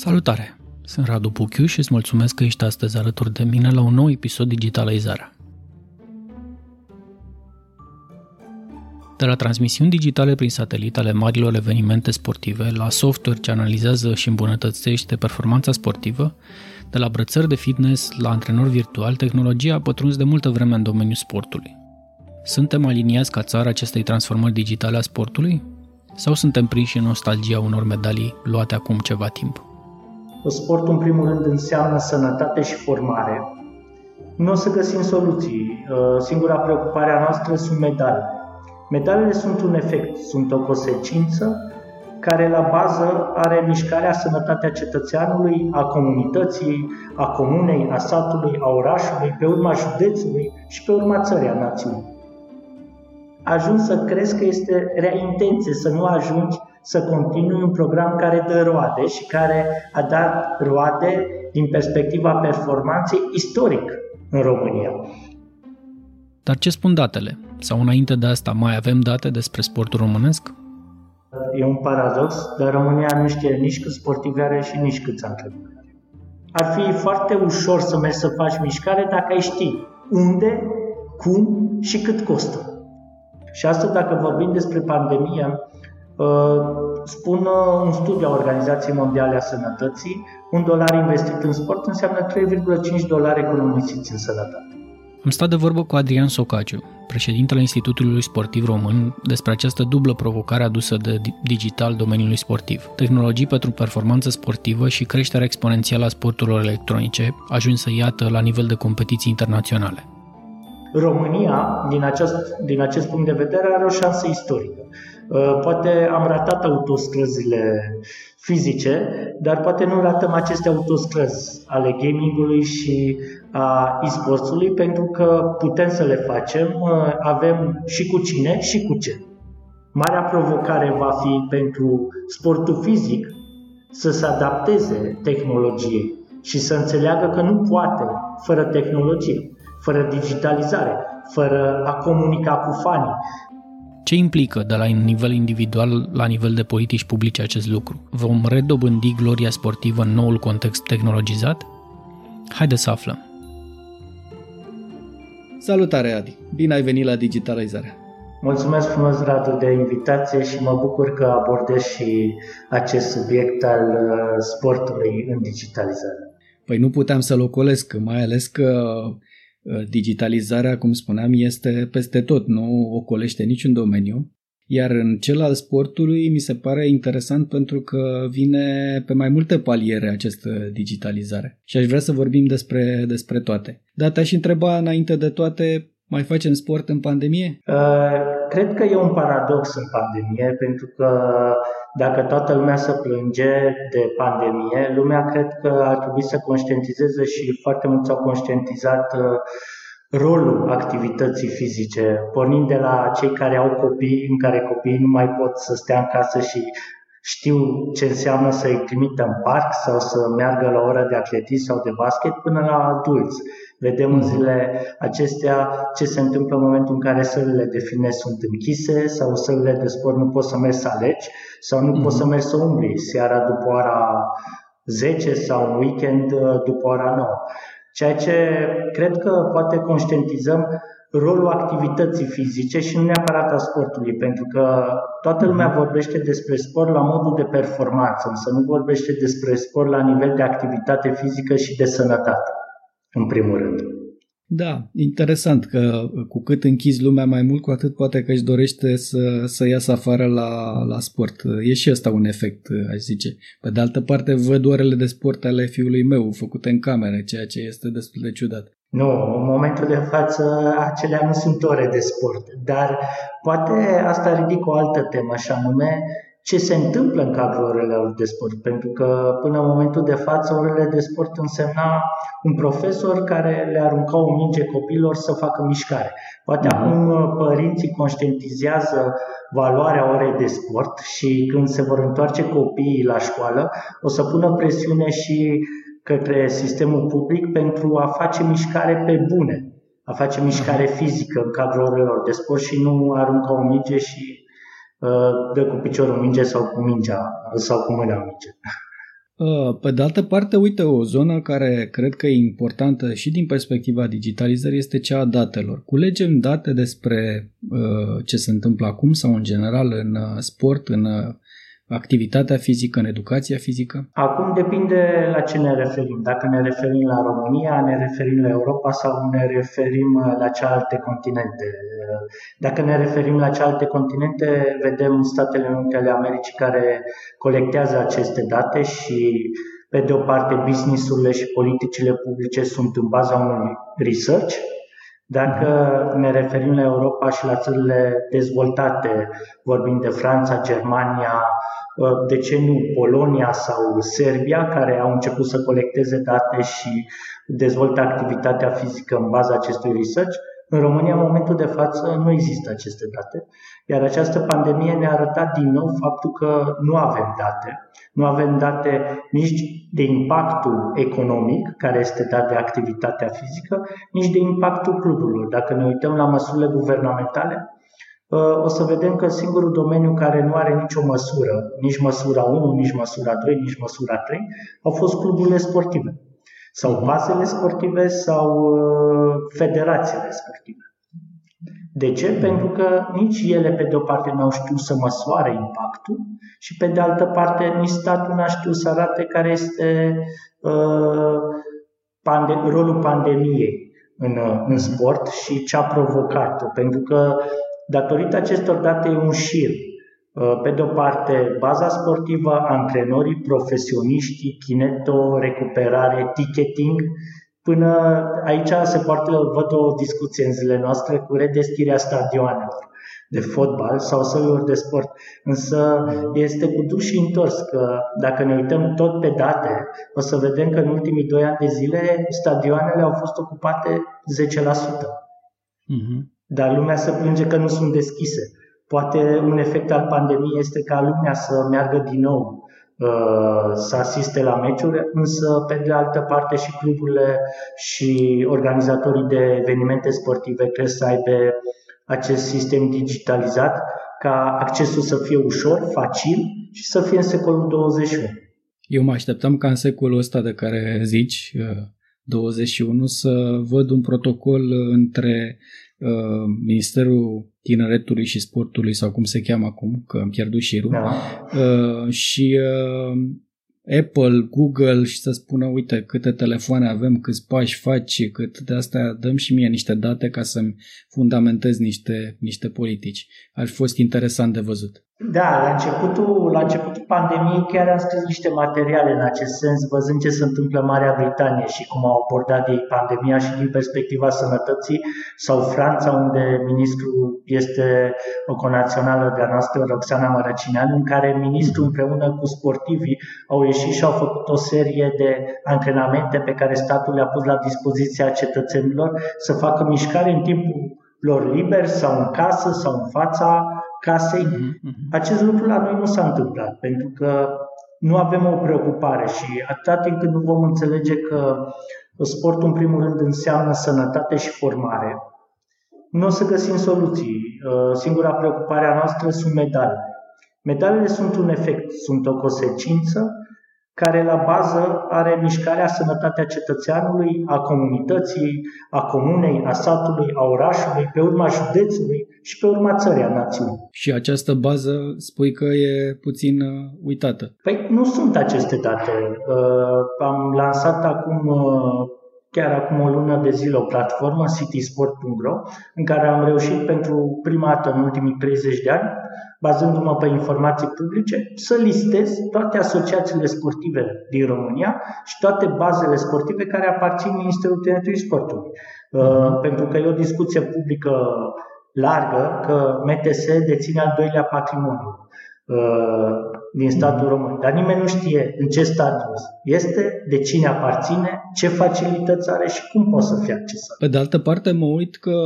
Salutare! Sunt Radu Puchiu și îți mulțumesc că ești astăzi alături de mine la un nou episod Digitalizarea. De la transmisiuni digitale prin satelit ale marilor evenimente sportive, la software ce analizează și îmbunătățește performanța sportivă, de la brățări de fitness la antrenori virtual, tehnologia a pătruns de multă vreme în domeniul sportului. Suntem aliniați ca țară acestei transformări digitale a sportului? Sau suntem prinși în nostalgia unor medalii luate acum ceva timp? Sportul, în primul rând, înseamnă sănătate și formare. Nu o să găsim soluții. Uh, singura preocupare a noastră sunt medalele. Medalele sunt un efect, sunt o consecință care la bază are mișcarea sănătatea cetățeanului, a comunității, a comunei, a satului, a orașului, pe urma județului și pe urma țării, a națiunii. Ajuns să crezi că este rea intenție să nu ajungi să continui un program care dă roade și care a dat roade din perspectiva performanței istoric în România. Dar ce spun datele? Sau înainte de asta mai avem date despre sportul românesc? E un paradox, dar România nu știe nici cât sportivi are și nici câți antrenori Ar fi foarte ușor să mergi să faci mișcare dacă ai ști unde, cum și cât costă. Și asta dacă vorbim despre pandemie, uh, spun uh, un studiu a Organizației Mondiale a Sănătății, un dolar investit în sport înseamnă 3,5 dolari economisiți în sănătate. Am stat de vorbă cu Adrian Socaciu, președintele Institutului Sportiv Român, despre această dublă provocare adusă de digital domeniului sportiv. Tehnologii pentru performanță sportivă și creșterea exponențială a sporturilor electronice, ajunsă iată la nivel de competiții internaționale. România, din acest, din acest punct de vedere, are o șansă istorică. Uh, poate am ratat autostrăzile fizice, dar poate nu ratăm aceste autostrăzi ale gamingului și a e-sportsului pentru că putem să le facem, uh, avem și cu cine și cu ce. Marea provocare va fi pentru sportul fizic să se adapteze tehnologiei și să înțeleagă că nu poate fără tehnologie fără digitalizare, fără a comunica cu fanii. Ce implică de la un nivel individual la nivel de politici publice acest lucru? Vom redobândi gloria sportivă în noul context tehnologizat? Haideți să aflăm! Salutare, Adi! Bine ai venit la Digitalizarea! Mulțumesc frumos, Radu, de invitație și mă bucur că abordez și acest subiect al uh, sportului în digitalizare. Păi nu puteam să-l ocolesc, mai ales că Uh, digitalizarea, cum spuneam, este peste tot, nu ocolește niciun domeniu. Iar în cel al sportului mi se pare interesant pentru că vine pe mai multe paliere această digitalizare. Și aș vrea să vorbim despre, despre toate. Dar te-aș întreba înainte de toate, mai facem sport în pandemie? Uh, cred că e un paradox în pandemie, pentru că dacă toată lumea se plânge de pandemie, lumea cred că ar trebui să conștientizeze și foarte mulți au conștientizat uh, rolul activității fizice, pornind de la cei care au copii, în care copiii nu mai pot să stea în casă și știu ce înseamnă să-i trimită în parc sau să meargă la oră de atletism sau de basket, până la adulți. Vedem în zilele acestea ce se întâmplă în momentul în care sălile de fitness sunt închise sau sălile de sport nu poți să mergi să alegi sau nu mm-hmm. poți să mergi să umbli seara după ora 10 sau în weekend uh, după ora 9. Ceea ce cred că poate conștientizăm rolul activității fizice și nu neapărat a sportului, pentru că toată lumea mhm. vorbește despre sport la modul de performanță, însă nu vorbește despre sport la nivel de activitate fizică și de sănătate, în primul rând. Da, interesant că cu cât închizi lumea mai mult, cu atât poate că își dorește să, să iasă afară la, la sport. E și ăsta un efect, aș zice. Pe de altă parte, văd orele de sport ale fiului meu făcute în cameră, ceea ce este destul de ciudat. Nu, în momentul de față acelea nu sunt ore de sport, dar poate asta ridică o altă temă, și anume ce se întâmplă în cadrul orelor de sport, pentru că până în momentul de față orele de sport însemna un profesor care le arunca o minge copilor să facă mișcare. Poate mm-hmm. acum uh, părinții conștientizează valoarea orei de sport și când se vor întoarce copiii la școală, o să pună presiune și către sistemul public pentru a face mișcare pe bune, a face mișcare mhm. fizică în cadrul orelor de sport și nu aruncă o minge și uh, dă cu piciorul minge sau cu mingea sau cu mâna minge. Uh, pe de altă parte, uite, o zonă care cred că e importantă și din perspectiva digitalizării este cea a datelor. Culegem date despre uh, ce se întâmplă acum sau în general în uh, sport, în activitatea fizică, în educația fizică? Acum depinde la ce ne referim. Dacă ne referim la România, ne referim la Europa sau ne referim la cealaltă continente. Dacă ne referim la cealaltă continente, vedem Statele Unite ale Americii care colectează aceste date și pe de o parte, businessurile și politicile publice sunt în baza unui research, dacă ne referim la Europa și la țările dezvoltate, vorbim de Franța, Germania, de ce nu Polonia sau Serbia, care au început să colecteze date și dezvoltă activitatea fizică în baza acestui research, în România, în momentul de față, nu există aceste date, iar această pandemie ne-a arătat din nou faptul că nu avem date. Nu avem date nici de impactul economic, care este dat de activitatea fizică, nici de impactul cluburilor. Dacă ne uităm la măsurile guvernamentale, uh, o să vedem că singurul domeniu care nu are nicio măsură, nici măsura 1, nici măsura 2, nici măsura 3, au fost cluburile sportive sau bazele sportive sau uh, federațiile sportive. De ce? Pentru că nici ele, pe de-o parte, nu au știut să măsoare impactul și, pe de altă parte, nici statul nu a știut să arate care este uh, pande- rolul pandemiei în, uh, în sport și ce a provocat-o. Pentru că, datorită acestor date, e un șir Uh, pe de o parte, baza sportivă, antrenorii, profesioniștii, kineto, recuperare, ticketing, până aici se poate văd o discuție în zilele noastre cu redeschirea stadioanelor de fotbal sau sălilor de sport. Însă este cu duș și întors că dacă ne uităm tot pe date, o să vedem că în ultimii doi ani de zile stadioanele au fost ocupate 10%. Mm-hmm. Dar lumea se plânge că nu sunt deschise. Poate un efect al pandemiei este ca lumea să meargă din nou uh, să asiste la meciuri, însă pe de altă parte și cluburile și organizatorii de evenimente sportive trebuie să aibă acest sistem digitalizat ca accesul să fie ușor, facil și să fie în secolul 21. Eu mă așteptam ca în secolul ăsta de care zici, 21, uh, să văd un protocol între Uh, Ministerul Tineretului și Sportului sau cum se cheamă acum, că am pierdut șirul, da. uh, și uh, Apple, Google și să spună, uite, câte telefoane avem, câți pași faci, cât de asta dăm și mie niște date ca să-mi fundamentez niște, niște politici. Ar fi fost interesant de văzut. Da, la începutul, la începutul pandemiei chiar am scris niște materiale în acest sens, văzând ce se întâmplă în Marea Britanie și cum au abordat ei pandemia și din perspectiva sănătății, sau Franța, unde ministrul este o conațională de-a noastră, Roxana Mărăcineanu, în care ministrul împreună cu sportivii au ieșit și au făcut o serie de antrenamente pe care statul le-a pus la dispoziția cetățenilor să facă mișcare în timpul lor liber sau în casă sau în fața casei. Mm-hmm. Acest lucru la noi nu s-a întâmplat, pentru că nu avem o preocupare și atâta timp când nu vom înțelege că sportul, în primul rând, înseamnă sănătate și formare, nu o să găsim soluții. Uh, singura preocupare a noastră sunt medalele. Medalele sunt un efect, sunt o consecință care la bază are mișcarea sănătatea cetățeanului, a comunității, a comunei, a satului, a orașului, pe urma județului și pe urma țării, a națiunii. Și această bază spui că e puțin uh, uitată. Păi nu sunt aceste date. Uh, am lansat acum uh, chiar acum o lună de zile o platformă, citysport.ro, în care am reușit pentru prima dată în ultimii 30 de ani, bazându-mă pe informații publice, să listez toate asociațiile sportive din România și toate bazele sportive care aparțin Ministerului Tineretului Sportului. Uh, pentru că e o discuție publică largă că MTS deține al doilea patrimoniu. Uh, din statul român, dar nimeni nu știe în ce status este, de cine aparține, ce facilități are și cum poate să fie accesat. Pe de altă parte, mă uit că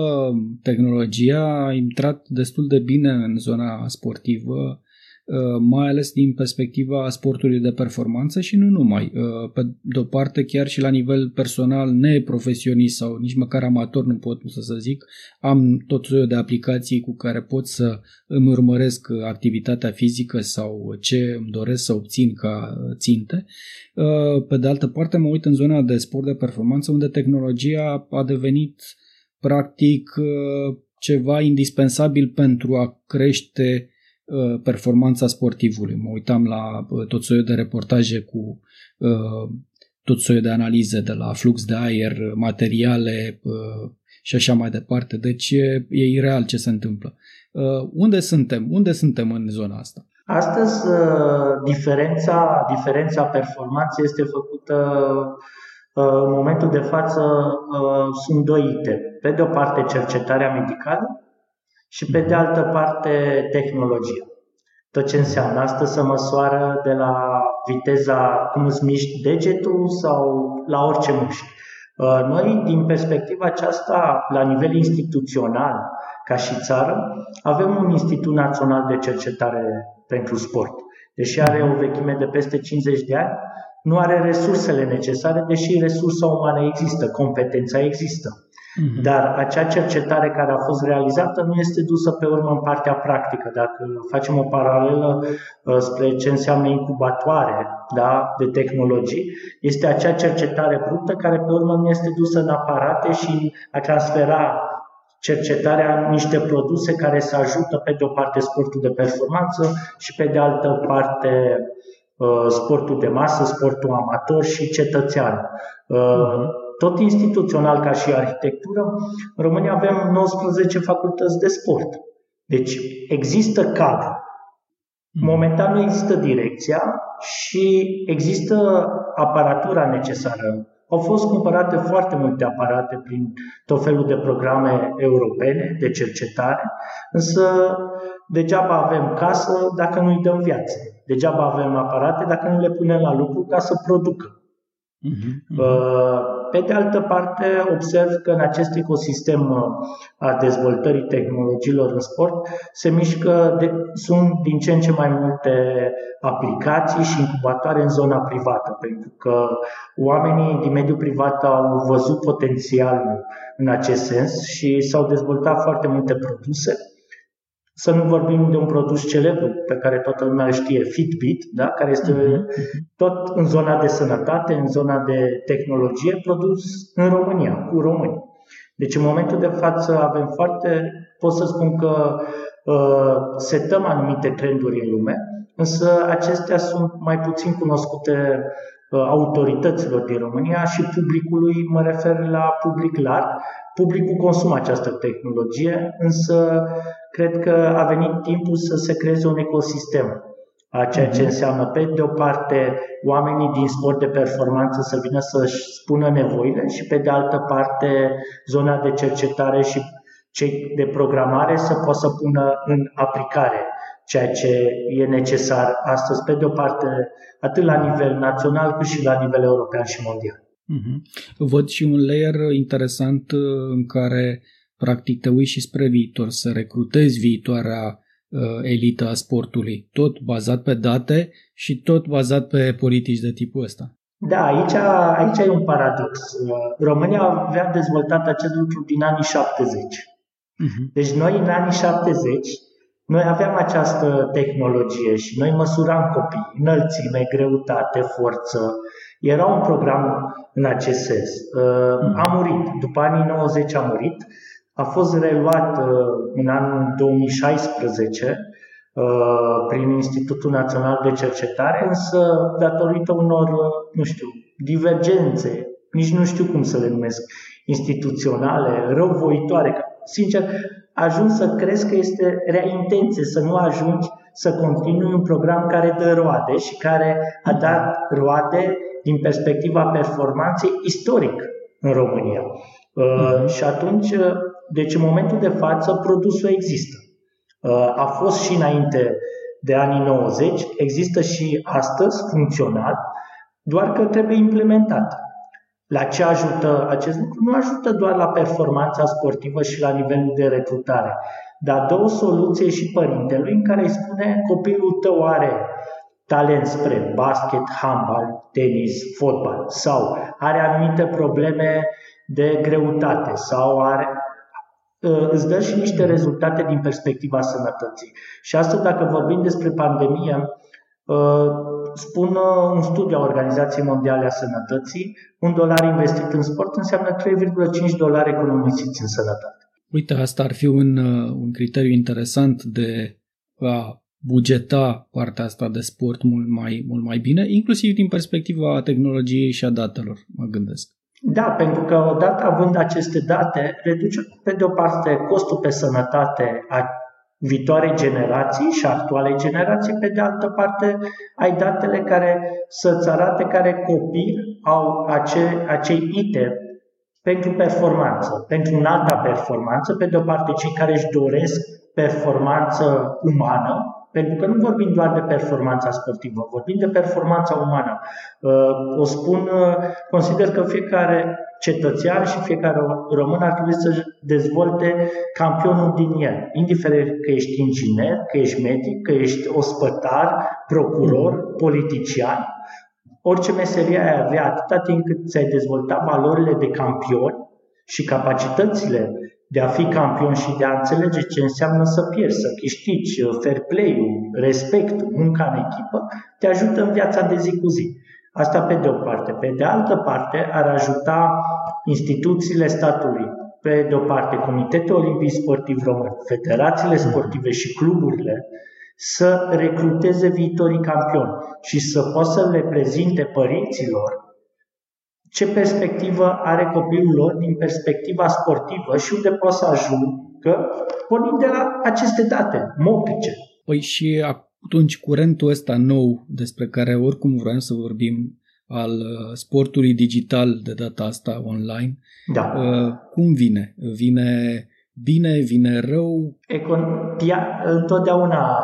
tehnologia a intrat destul de bine în zona sportivă. Uh, mai ales din perspectiva sportului de performanță și nu numai. Uh, pe de-o parte, chiar și la nivel personal, neprofesionist sau nici măcar amator, nu pot să să zic, am tot soiul de aplicații cu care pot să îmi urmăresc activitatea fizică sau ce îmi doresc să obțin ca ținte. Uh, pe de altă parte, mă uit în zona de sport de performanță, unde tehnologia a devenit practic ceva indispensabil pentru a crește Uh, performanța sportivului. Mă uitam la uh, tot soiul de reportaje cu uh, tot soiul de analize de la flux de aer, materiale și așa mai departe. Deci e, e ireal ce se întâmplă. Unde suntem? Unde suntem în zona asta? Astăzi diferența, diferența performanței este făcută în momentul de față sunt doi itemi. Pe de o parte cercetarea medicală și pe de altă parte tehnologia. Tot ce înseamnă asta să măsoară de la viteza cum îți miști degetul sau la orice mușchi. Uh, noi, din perspectiva aceasta, la nivel instituțional, ca și țară, avem un Institut Național de Cercetare pentru Sport. Deși are o vechime de peste 50 de ani, nu are resursele necesare, deși resursa umană există, competența există. Mhm. Dar acea cercetare care a fost realizată nu este dusă pe urmă în partea practică. Dacă facem o paralelă uh, spre ce înseamnă incubatoare da, de tehnologii, este acea cercetare brută care pe urmă nu este dusă în aparate și a transfera cercetarea în niște produse care să ajută pe de o parte sportul de performanță și pe de altă parte uh, sportul de masă, sportul amator și cetățean. Uh, tot instituțional ca și arhitectură, în România avem 19 facultăți de sport. Deci există cadru. Hmm. Momentan nu există direcția și există aparatura necesară. Au fost cumpărate foarte multe aparate prin tot felul de programe europene de cercetare, însă degeaba avem casă dacă nu îi dăm viață. Degeaba avem aparate dacă nu le punem la lucru ca să producă. Uh-huh, uh-huh. Pe de altă parte, observ că în acest ecosistem uh, a dezvoltării tehnologiilor în sport se mișcă, de, sunt din ce în ce mai multe aplicații și incubatoare în zona privată, pentru că oamenii din mediul privat au văzut potențialul în acest sens și s-au dezvoltat foarte multe produse să nu vorbim de un produs celebru pe care toată lumea îl știe, Fitbit, da? care este uh-huh. tot în zona de sănătate, în zona de tehnologie, produs în România, cu români. Deci în momentul de față avem foarte, pot să spun că uh, setăm anumite trenduri în lume, însă acestea sunt mai puțin cunoscute uh, autorităților din România și publicului, mă refer la public larg, publicul consumă această tehnologie, însă cred că a venit timpul să se creeze un ecosistem a ceea ce mhm. înseamnă, pe de o parte, oamenii din sport de performanță să vină să-și spună nevoile și, pe de altă parte, zona de cercetare și cei de programare să poată să pună în aplicare ceea ce e necesar astăzi, pe de o parte, atât la nivel național cât și la nivel european și mondial. Uh-huh. Văd și un layer interesant uh, în care practic te uiți și spre viitor, să recrutezi viitoarea uh, elită a sportului, tot bazat pe date și tot bazat pe politici de tipul ăsta. Da, aici, aici e un paradox. Uh, România avea dezvoltat acest lucru din anii 70. Uh-huh. Mhm. Deci noi în anii 70 noi aveam această tehnologie și noi măsuram copii, înălțime, greutate, forță, era un program în acest sens. Uh, a murit, după anii 90 a murit, a fost reluat uh, în anul 2016 uh, prin Institutul Național de Cercetare, însă datorită unor, nu știu, divergențe, nici nu știu cum să le numesc, instituționale, răuvoitoare. Sincer, ajuns să crezi că este rea intenție să nu ajungi să continui un program care dă roade și care a dat roade din perspectiva performanței istoric în România. Mm-hmm. Și atunci, uh, deci în momentul de față, produsul există. Uh, a fost și înainte de anii 90, există și astăzi, funcțional, doar că trebuie implementat. La ce ajută acest lucru? Nu ajută doar la performanța sportivă și la nivelul de recrutare, dar dă o soluție și părintelui în care îi spune copilul tău are talent spre basket, handbal, tenis, fotbal sau are anumite probleme de greutate sau are ă, îți dă și niște rezultate din perspectiva sănătății. Și asta dacă vorbim despre pandemie, ă, spun ă, un studiu a Organizației Mondiale a Sănătății, un dolar investit în sport înseamnă 3,5 dolari economisiți în sănătate. Uite, asta ar fi un, un criteriu interesant de a bugeta partea asta de sport mult mai, mult mai bine, inclusiv din perspectiva tehnologiei și a datelor, mă gândesc. Da, pentru că odată având aceste date, reduce pe de o parte costul pe sănătate a viitoarei generații și actualei generații, pe de altă parte ai datele care să-ți arate care copii au ace, acei ite pentru performanță, pentru înalta performanță, pe de o parte cei care își doresc performanță umană, pentru că nu vorbim doar de performanța sportivă, vorbim de performanța umană. Uh, o spun, uh, consider că fiecare cetățean și fiecare român ar trebui să dezvolte campionul din el, indiferent că ești inginer, că ești medic, că ești ospătar, procuror, politician, orice meserie ai avea, atâta timp cât ți-ai dezvoltat valorile de campion și capacitățile de a fi campion și de a înțelege ce înseamnă să pierzi, să câștigi, uh, fair play-ul, respectul, munca în echipă, te ajută în viața de zi cu zi. Asta pe de o parte. Pe de altă parte, ar ajuta instituțiile statului, pe de o parte Comitetul Olimpic Sportiv Român, federațiile sportive și cluburile, să recruteze viitorii campioni și să poată să le prezinte părinților ce perspectivă are copilul lor din perspectiva sportivă și unde poate să ajungă pornind de la aceste date motrice. Păi și atunci curentul ăsta nou despre care oricum vreau să vorbim al uh, sportului digital de data asta online, da. Uh, cum vine? Vine bine, vine rău? Econ- pia- întotdeauna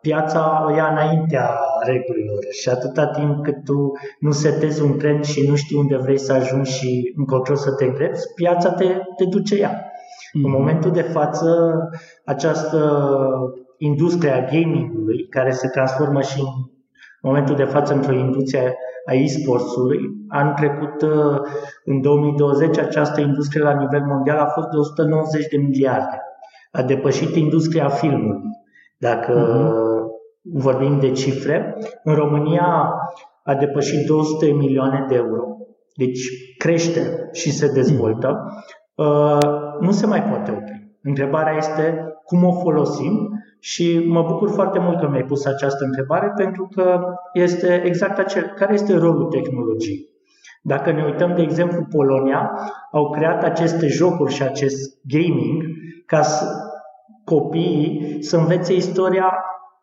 piața o ia înaintea regulilor și atâta timp cât tu nu setezi un trend și nu știi unde vrei să ajungi și încotro să te îndrepți, piața te, te duce ea. Mm-hmm. În momentul de față, această industrie a gamingului, care se transformă și în momentul de față într-o industrie a e-sportsului, anul trecut, în 2020, această industrie la nivel mondial a fost de 190 de miliarde. A depășit industria filmului. Dacă mm-hmm vorbim de cifre, în România a depășit 200 milioane de euro, deci crește și se dezvoltă, uh, nu se mai poate opri. Întrebarea este cum o folosim și mă bucur foarte mult că mi-ai pus această întrebare pentru că este exact acel, care este rolul tehnologiei. Dacă ne uităm, de exemplu, Polonia, au creat aceste jocuri și acest gaming ca să copiii să învețe istoria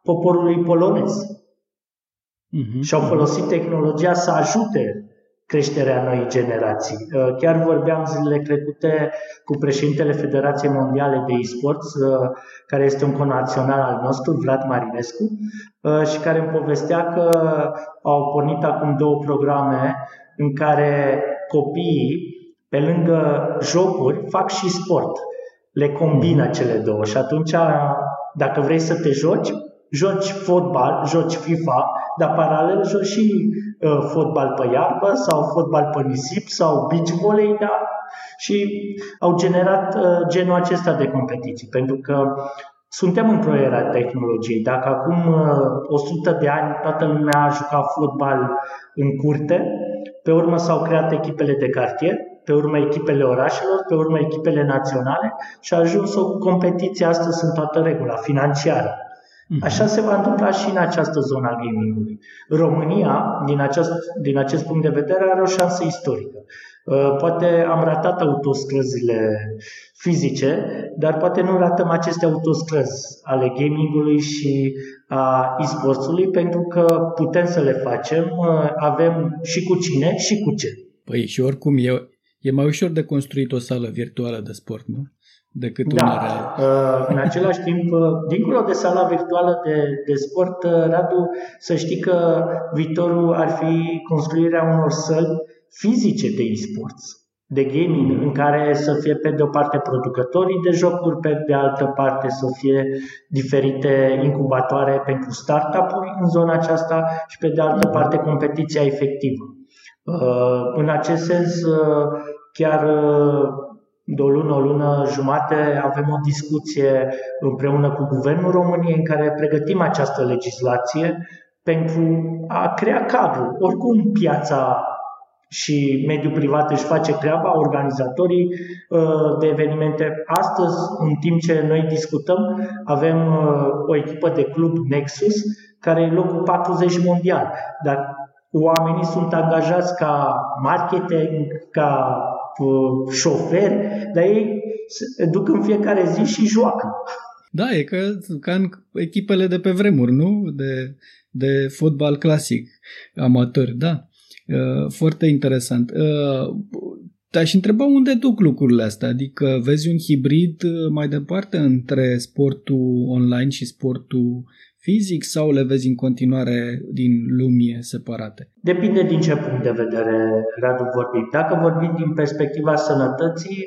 poporului polonez. Uh-huh. Și au folosit tehnologia să ajute creșterea noii generații. Uh, chiar vorbeam zilele trecute cu președintele Federației Mondiale de e-sports, uh, care este un conațional al nostru, Vlad Marinescu, uh, și care îmi povestea că au pornit acum două programe în care copiii, pe lângă jocuri, fac și sport. Le combină mhm. cele două și atunci, dacă vrei să te joci, joci fotbal, joci FIFA, dar paralel joci și uh, fotbal pe iarbă sau fotbal pe nisip sau beach volley, da? Și au generat uh, genul acesta de competiții, pentru că suntem într-o era tehnologiei. Dacă acum uh, 100 de ani toată lumea a jucat fotbal în curte, pe urmă s-au creat echipele de cartier, pe urmă echipele orașelor, pe urmă echipele naționale și a ajuns o competiție astăzi în toată regula, financiară. Mhm. Așa se va întâmpla și în această zonă a gamingului. România, din acest, din acest punct de vedere, are o șansă istorică. Uh, poate am ratat autostrăzile fizice, dar poate nu ratăm aceste autostrăzi ale gamingului și a e-sportsului, pentru că putem să le facem, uh, avem și cu cine și cu ce. Păi și oricum e, e mai ușor de construit o sală virtuală de sport, nu? Decât da. una reală. Uh, în același timp, uh, dincolo de sala virtuală de, de sport, uh, Radu, să știi că viitorul ar fi construirea unor săli fizice de e-sports. de gaming în care să fie pe de o parte producătorii de jocuri, pe de altă parte să fie diferite incubatoare pentru startup-uri în zona aceasta și pe de altă parte competiția efectivă. Uh, în acest sens, uh, chiar uh, de o lună, o lună jumate avem o discuție împreună cu Guvernul României în care pregătim această legislație pentru a crea cadru. Oricum piața și mediul privat își face treaba, organizatorii uh, de evenimente. Astăzi, în timp ce noi discutăm, avem uh, o echipă de club Nexus, care e locul 40 mondial. Dar oamenii sunt angajați ca marketing, ca uh, șoferi, dar ei se duc în fiecare zi și joacă. Da, e ca, ca în echipele de pe vremuri, nu? De, de fotbal clasic, amator, da. Uh, foarte interesant. Uh, te-aș întreba unde duc lucrurile astea, adică vezi un hibrid uh, mai departe între sportul online și sportul fizic sau le vezi în continuare din lumii separate? Depinde din ce punct de vedere, Radu, vorbim. Dacă vorbim din perspectiva sănătății,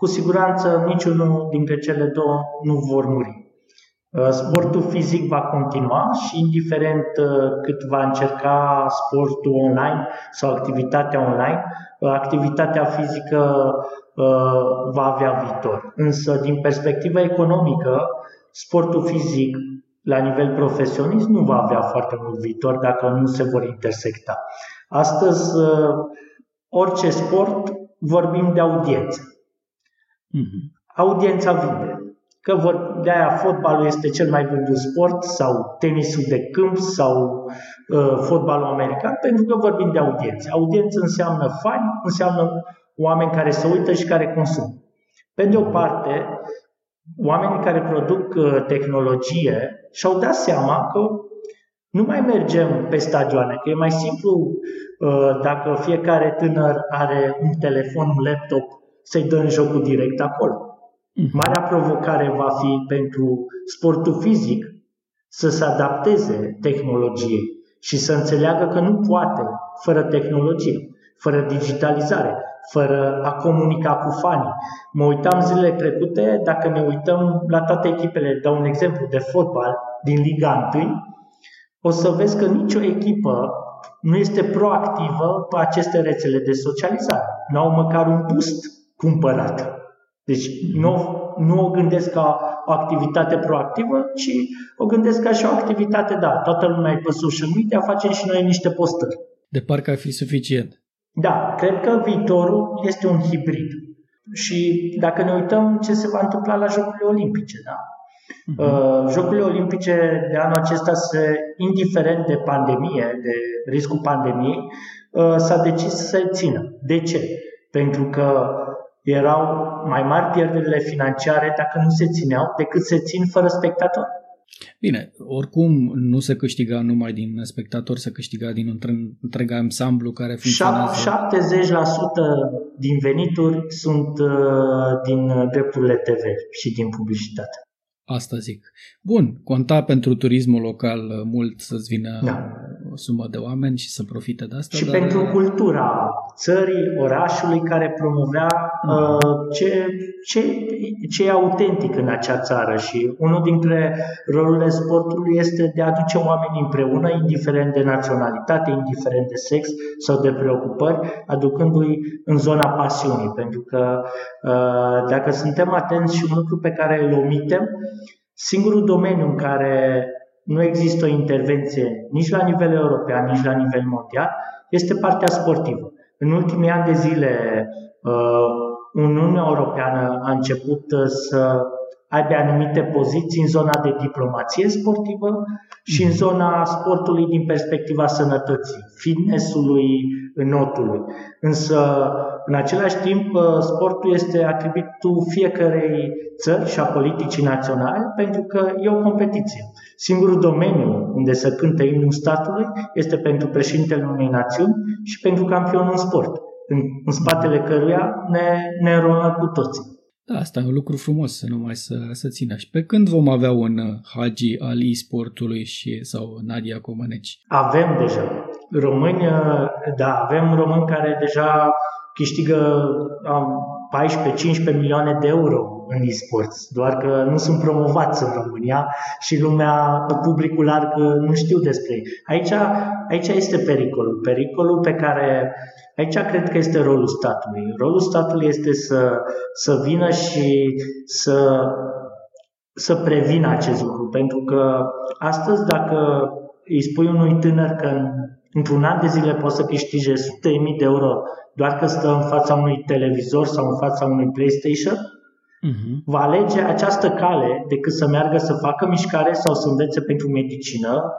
cu siguranță niciunul dintre cele două nu vor muri. Uh, sportul fizic va continua și indiferent uh, cât va încerca sportul online sau activitatea online, uh, activitatea fizică va avea viitor. Însă, din perspectiva economică, sportul fizic la nivel profesionist nu va avea foarte mult viitor dacă nu se vor intersecta. Astăzi, orice sport, vorbim de audiență. Mm-hmm. Audiența vinde că vor, de aia fotbalul este cel mai vândut sport sau tenisul de câmp sau uh, fotbalul american, pentru că vorbim de audiență. Audiență înseamnă fani, înseamnă oameni care se uită și care consumă. Pe de o parte, oamenii care produc uh, tehnologie și-au dat seama că nu mai mergem pe stadioane, că e mai simplu uh, dacă fiecare tânăr are un telefon, un laptop, să-i dă în jocul direct acolo. Mhm. Marea provocare va fi pentru sportul fizic să se adapteze tehnologiei și să înțeleagă că nu poate fără tehnologie, fără digitalizare, fără a comunica cu fanii. Mă uitam zilele trecute, dacă ne uităm la toate echipele, dau un exemplu de fotbal din Liga 1, o să vezi că nicio echipă nu este proactivă pe aceste rețele de socializare. Nu au măcar un boost cumpărat. Deci nu, nu o gândesc ca o activitate proactivă, ci o gândesc ca și o activitate, da, toată lumea e pe social media, facem și noi niște postări. De parcă ar fi suficient. Da, cred că viitorul este un hibrid. Și dacă ne uităm ce se va întâmpla la Jocurile Olimpice, da? Uh-huh. Jocurile Olimpice de anul acesta, se, indiferent de pandemie, de riscul pandemiei, uh, s-a decis să se țină. De ce? Pentru că erau mai mari pierderile financiare dacă nu se țineau decât se țin fără spectatori. Bine, oricum nu se câștiga numai din spectatori, se câștiga din întreg, întreg ansamblu care funcționează. 70% din venituri sunt uh, din drepturile TV și din publicitate. Asta zic. Bun, conta pentru turismul local mult să-ți vină da. O sumă de oameni și să profite de asta. Și dar... pentru cultura țării, orașului care promovea uh, ce, ce, ce e autentic în acea țară și unul dintre rolurile sportului este de a aduce oamenii împreună, indiferent de naționalitate, indiferent de sex sau de preocupări, aducându-i în zona pasiunii. Pentru că uh, dacă suntem atenți și un lucru pe care îl omitem, Singurul domeniu în care nu există o intervenție nici la nivel european, nici la nivel mondial, este partea sportivă. În ultimii ani de zile, uh, Uniunea Europeană a început uh, să aibă anumite poziții în zona de diplomație sportivă și în zona sportului din perspectiva sănătății, fitnessului, notului. Însă, în același timp, uh, sportul este atributul fiecarei țări și a politicii naționale pentru că e o competiție. Singurul domeniu unde se cântă imnul statului este pentru președintele unei națiuni și pentru campionul în sport, în, în spatele căruia ne, ne înrolăm cu toții. Da, asta e un lucru frumos să numai să, să țină. Și pe când vom avea un uh, Hagi al e-sportului și, sau Nadia Comăneci? Avem deja. Români, uh, da, avem români care deja câștigă 14-15 milioane de euro în e-sports, doar că nu sunt promovați în România și lumea, publicul larg nu știu despre ei. Aici, aici este pericolul. Pericolul pe care Aici cred că este rolul statului. Rolul statului este să, să vină și să, să prevină acest lucru. Pentru că astăzi, dacă îi spui unui tânăr că în, într-un an de zile poți să câștige sute mii de euro doar că stă în fața unui televizor sau în fața unui PlayStation, uh-huh. va alege această cale decât să meargă să facă mișcare sau să învețe pentru medicină,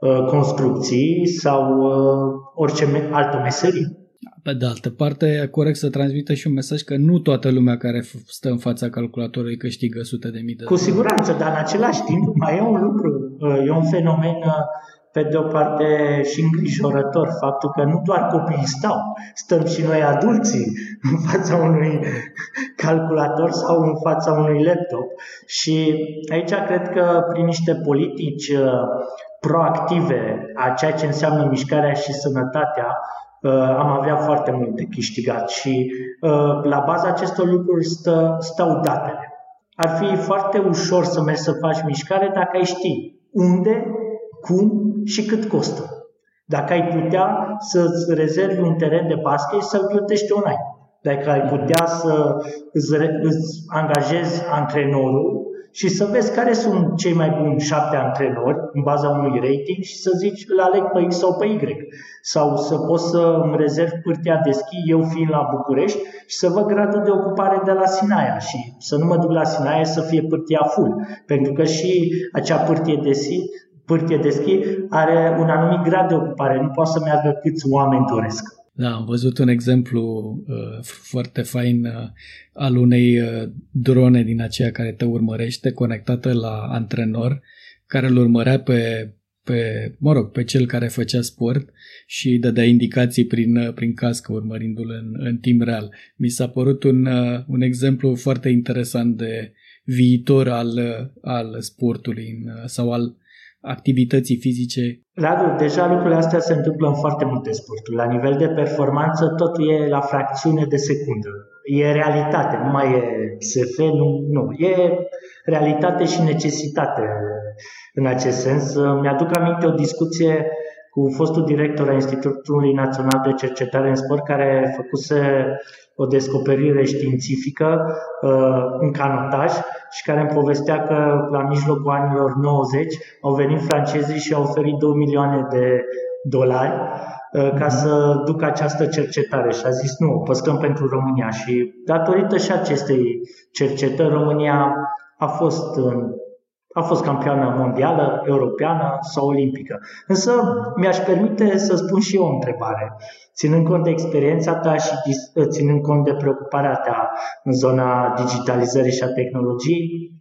uh, construcții sau uh, orice altă meserie. Pe de altă parte, e corect să transmită și un mesaj că nu toată lumea care stă în fața calculatorului câștigă sute de mii de Cu siguranță, dar în același timp mai e un lucru, e un fenomen pe de o parte și îngrijorător faptul că nu doar copiii stau, stăm și noi adulții în fața unui calculator sau în fața unui laptop și aici cred că prin niște politici proactive a ceea ce înseamnă mișcarea și sănătatea, Uh, am avea foarte mult de câștigat și uh, la baza acestor lucruri stă, stau datele. Ar fi foarte ușor să mergi să faci mișcare dacă ai ști unde, cum și cât costă. Dacă ai putea să-ți rezervi un teren de basket și să-l plătești online. Dacă ai putea să îți, îți angajezi antrenorul și să vezi care sunt cei mai buni șapte antrenori în baza unui rating și să zici îl aleg pe X sau pe Y. Sau să poți să îmi rezerv pârtia de schi, eu fiind la București, și să văd gradul de ocupare de la Sinaia și să nu mă duc la Sinaia să fie pârtia full. Pentru că și acea pârtie de schi, pârtie de schi are un anumit grad de ocupare, nu poate să meargă câți oameni doresc. Da, am văzut un exemplu uh, foarte fain uh, al unei uh, drone din aceea care te urmărește, conectată la antrenor, care îl urmărea pe, pe, mă rog, pe cel care făcea sport și dădea indicații prin, uh, prin cască, urmărindu-l în, în timp real. Mi s-a părut un, uh, un exemplu foarte interesant de viitor al, uh, al sportului sau al activității fizice. Radu, deja lucrurile astea se întâmplă în foarte multe sporturi. La nivel de performanță, totul e la fracțiune de secundă. E realitate, nu mai e SF, nu, nu. E realitate și necesitate în acest sens. Mi-aduc aminte o discuție cu fostul director al Institutului Național de Cercetare în Sport, care făcuse o descoperire științifică uh, în canotaj și care îmi povestea că la mijlocul anilor 90 au venit francezii și au oferit 2 milioane de dolari uh, ca să ducă această cercetare. Și a zis nu, o păstrăm pentru România. Și datorită și acestei cercetări România a fost în a fost campioană mondială, europeană sau olimpică. Însă mi-aș permite să spun și eu o întrebare. Ținând cont de experiența ta și ținând cont de preocuparea ta în zona digitalizării și a tehnologiei,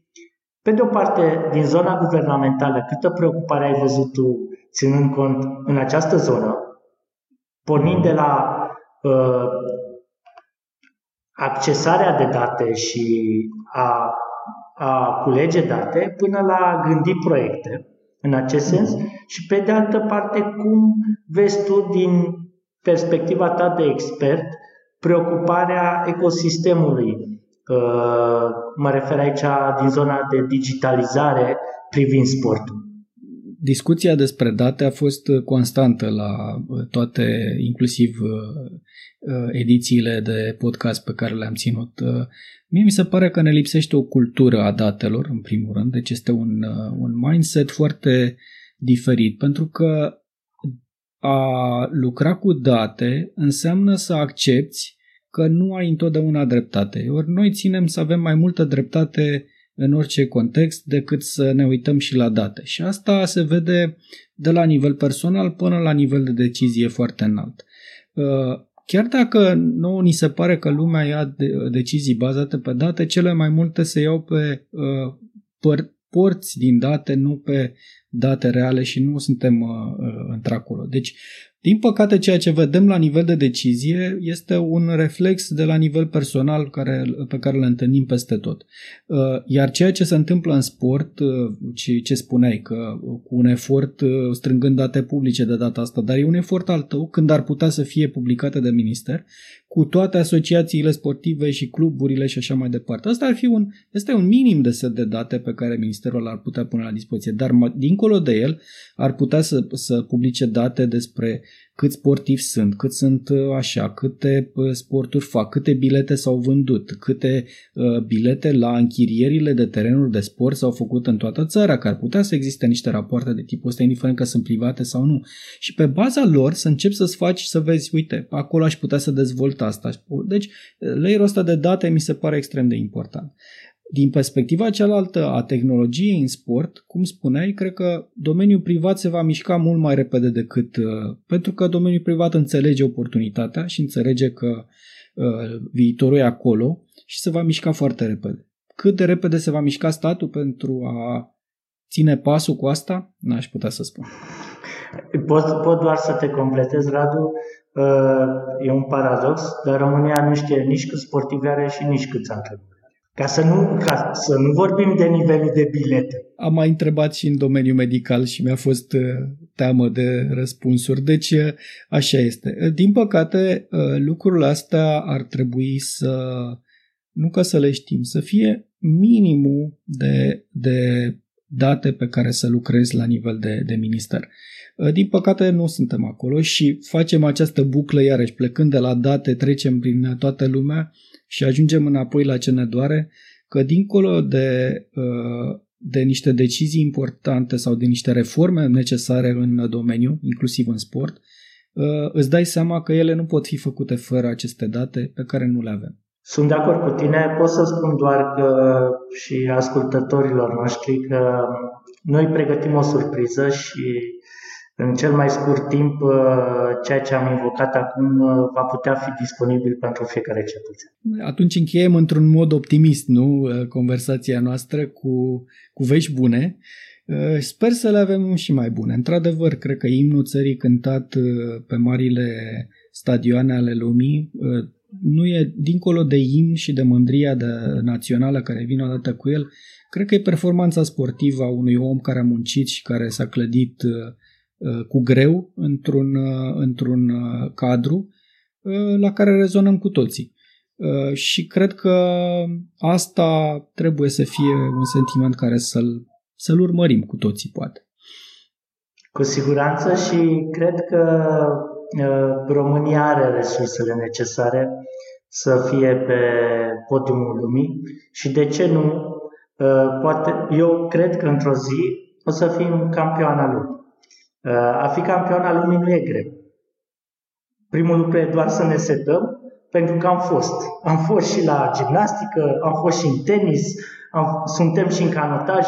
pe de o parte, din zona guvernamentală, câtă preocupare ai văzut tu ținând cont în această zonă, pornind de la uh, accesarea de date și a a culege date până la a gândi proiecte în acest sens și pe de altă parte cum vezi tu din perspectiva ta de expert preocuparea ecosistemului. Uh, mă refer aici din zona de digitalizare privind sportul. Discuția despre date a fost constantă la toate, inclusiv uh, edițiile de podcast pe care le-am ținut. Uh, Mie mi se pare că ne lipsește o cultură a datelor, în primul rând, deci este un, uh, un mindset foarte diferit, pentru că a lucra cu date înseamnă să accepti că nu ai întotdeauna dreptate. Ori noi ținem să avem mai multă dreptate în orice context decât să ne uităm și la date. Și asta se vede de la nivel personal până la nivel de decizie foarte înalt. Uh, Chiar dacă nu ni se pare că lumea ia decizii bazate pe date, cele mai multe se iau pe uh, păr- porți din date, nu pe date reale și nu suntem uh, uh, într-acolo. Deci din păcate, ceea ce vedem la nivel de decizie este un reflex de la nivel personal care, pe care îl întâlnim peste tot. Uh, iar ceea ce se întâmplă în sport, ce, uh, ce spuneai, că cu un efort uh, strângând date publice de data asta, dar e un efort al tău când ar putea să fie publicate de minister, cu toate asociațiile sportive și cluburile și așa mai departe. Asta ar fi un, este un minim de set de date pe care ministerul ar putea pune la dispoziție, dar dincolo de el ar putea să, să publice date despre câți sportivi sunt, cât sunt uh, așa, câte uh, sporturi fac, câte bilete s-au vândut, câte uh, bilete la închirierile de terenuri de sport s-au făcut în toată țara, că ar putea să existe niște rapoarte de tipul ăsta, indiferent că sunt private sau nu. Și pe baza lor să începi să-ți faci să vezi, uite, acolo aș putea să dezvolt asta. Deci, layerul ăsta de date mi se pare extrem de important. Din perspectiva cealaltă a tehnologiei în sport, cum spuneai, cred că domeniul privat se va mișca mult mai repede decât uh, pentru că domeniul privat înțelege oportunitatea și înțelege că uh, viitorul e acolo și se va mișca foarte repede. Cât de repede se va mișca statul pentru a ține pasul cu asta, n-aș putea să spun. Pot, pot doar să te completez, Radu. Uh, e un paradox, dar România nu știe nici cât sportivi are și nici câți antrenori. Ca să, nu, ca să nu vorbim de nivelul de bilete. Am mai întrebat și în domeniul medical și mi-a fost uh, teamă de răspunsuri. Deci, uh, așa este. Uh, din păcate, lucrurile astea ar trebui să, nu ca să le știm, să fie minimul de, de date pe care să lucrezi la nivel de, de minister. Din păcate nu suntem acolo și facem această buclă iarăși, plecând de la date, trecem prin toată lumea și ajungem înapoi la ce ne doare, că dincolo de, uh, de niște decizii importante sau de niște reforme necesare în domeniu, inclusiv în sport, uh, îți dai seama că ele nu pot fi făcute fără aceste date pe care nu le avem. Sunt de acord cu tine. Pot să spun doar că și ascultătorilor noștri că noi pregătim o surpriză și în cel mai scurt timp, uh, ceea ce am invocat acum uh, va putea fi disponibil pentru fiecare cetățean. Atunci încheiem într-un mod optimist, nu, uh, conversația noastră cu, cu vești bune. Sper să le avem și mai bune. Într-adevăr, cred că imnul țării cântat pe marile stadioane ale lumii nu e dincolo de imn și de mândria de națională care vine odată cu el. Cred că e performanța sportivă a unui om care a muncit și care s-a clădit Uh, cu greu într-un, uh, într-un uh, cadru la care rezonăm cu toții. Și cred că asta trebuie să fie un sentiment care să-l, să-l urmărim cu toții, poate. Cu siguranță și cred că România are resursele necesare să fie pe podiumul lumii și de ce nu? Poate, eu cred că într-o zi o să fim campioana lumii. A fi campion al lumii nu e greu. Primul lucru e doar să ne setăm, pentru că am fost. Am fost și la gimnastică, am fost și în tenis, am, suntem și în canotaj,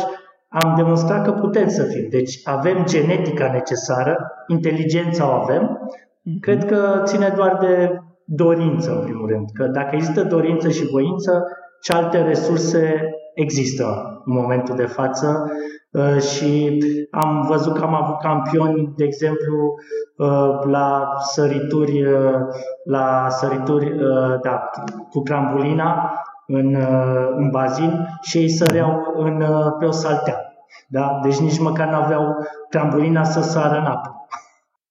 am demonstrat că putem să fim. Deci avem genetica necesară, inteligența o avem. Mhm. Cred că ține doar de dorință, în primul rând. Că dacă există dorință și voință, ce alte resurse există în momentul de față Uh, și am văzut că am avut campioni, de exemplu, uh, la sărituri, uh, la sărituri da, cu crambulina în, în bazin și ei săreau în, pe o saltea. Da? Deci nici măcar nu aveau crambulina să sară în apă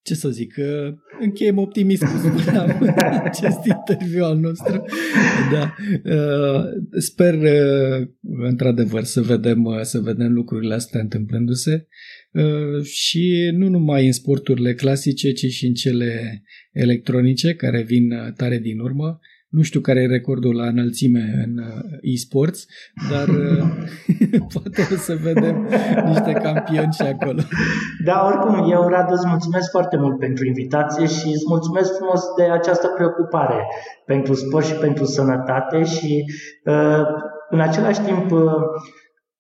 ce să zic, încheiem optimist, cum spuneam, acest interviu al nostru. Da. Uh, sper, uh, într-adevăr, să vedem, uh, să vedem lucrurile astea întâmplându-se și nu numai în sporturile clasice, ci și în cele electronice, care vin tare din urmă. Nu știu care e recordul la înălțime în uh, e-sports, dar uh, poate o să vedem niște campioni și acolo. Da, oricum, eu, Radu, îți mulțumesc foarte mult pentru invitație și îți mulțumesc frumos de această preocupare pentru sport și pentru sănătate și uh, în același timp,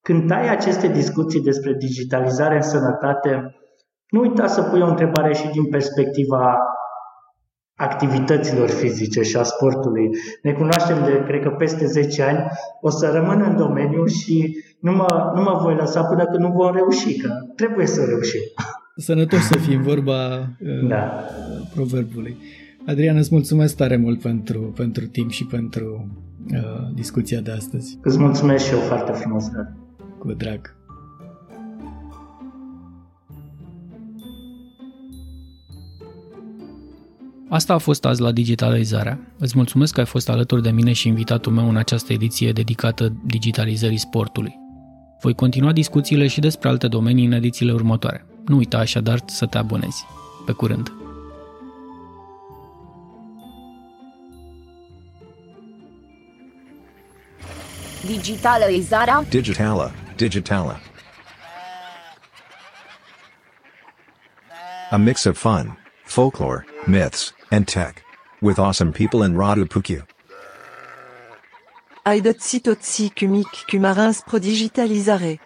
când ai aceste discuții despre digitalizare în sănătate, nu uita să pui o întrebare și din perspectiva activităților fizice și a sportului. Ne cunoaștem de, cred că, peste 10 ani. O să rămân în domeniu și nu mă, nu mă voi lăsa până când nu vom reuși, că trebuie să reușim. Sănătos să fim, vorba uh, da. proverbului. Adrian, îți mulțumesc tare mult pentru, pentru timp și pentru uh, discuția de astăzi. Îți mulțumesc și eu foarte frumos, Cu drag. Asta a fost azi la Digitalizarea. Îți mulțumesc că ai fost alături de mine și invitatul meu în această ediție dedicată digitalizării sportului. Voi continua discuțiile și despre alte domenii în edițiile următoare. Nu uita așadar să te abonezi. Pe curând! Digitalizarea Digitala, Digitala. A mix of fun, folklore, myths, and tech. With awesome people in Radupuku. Aidotsi totsi kumik kumarins prodigitalisare.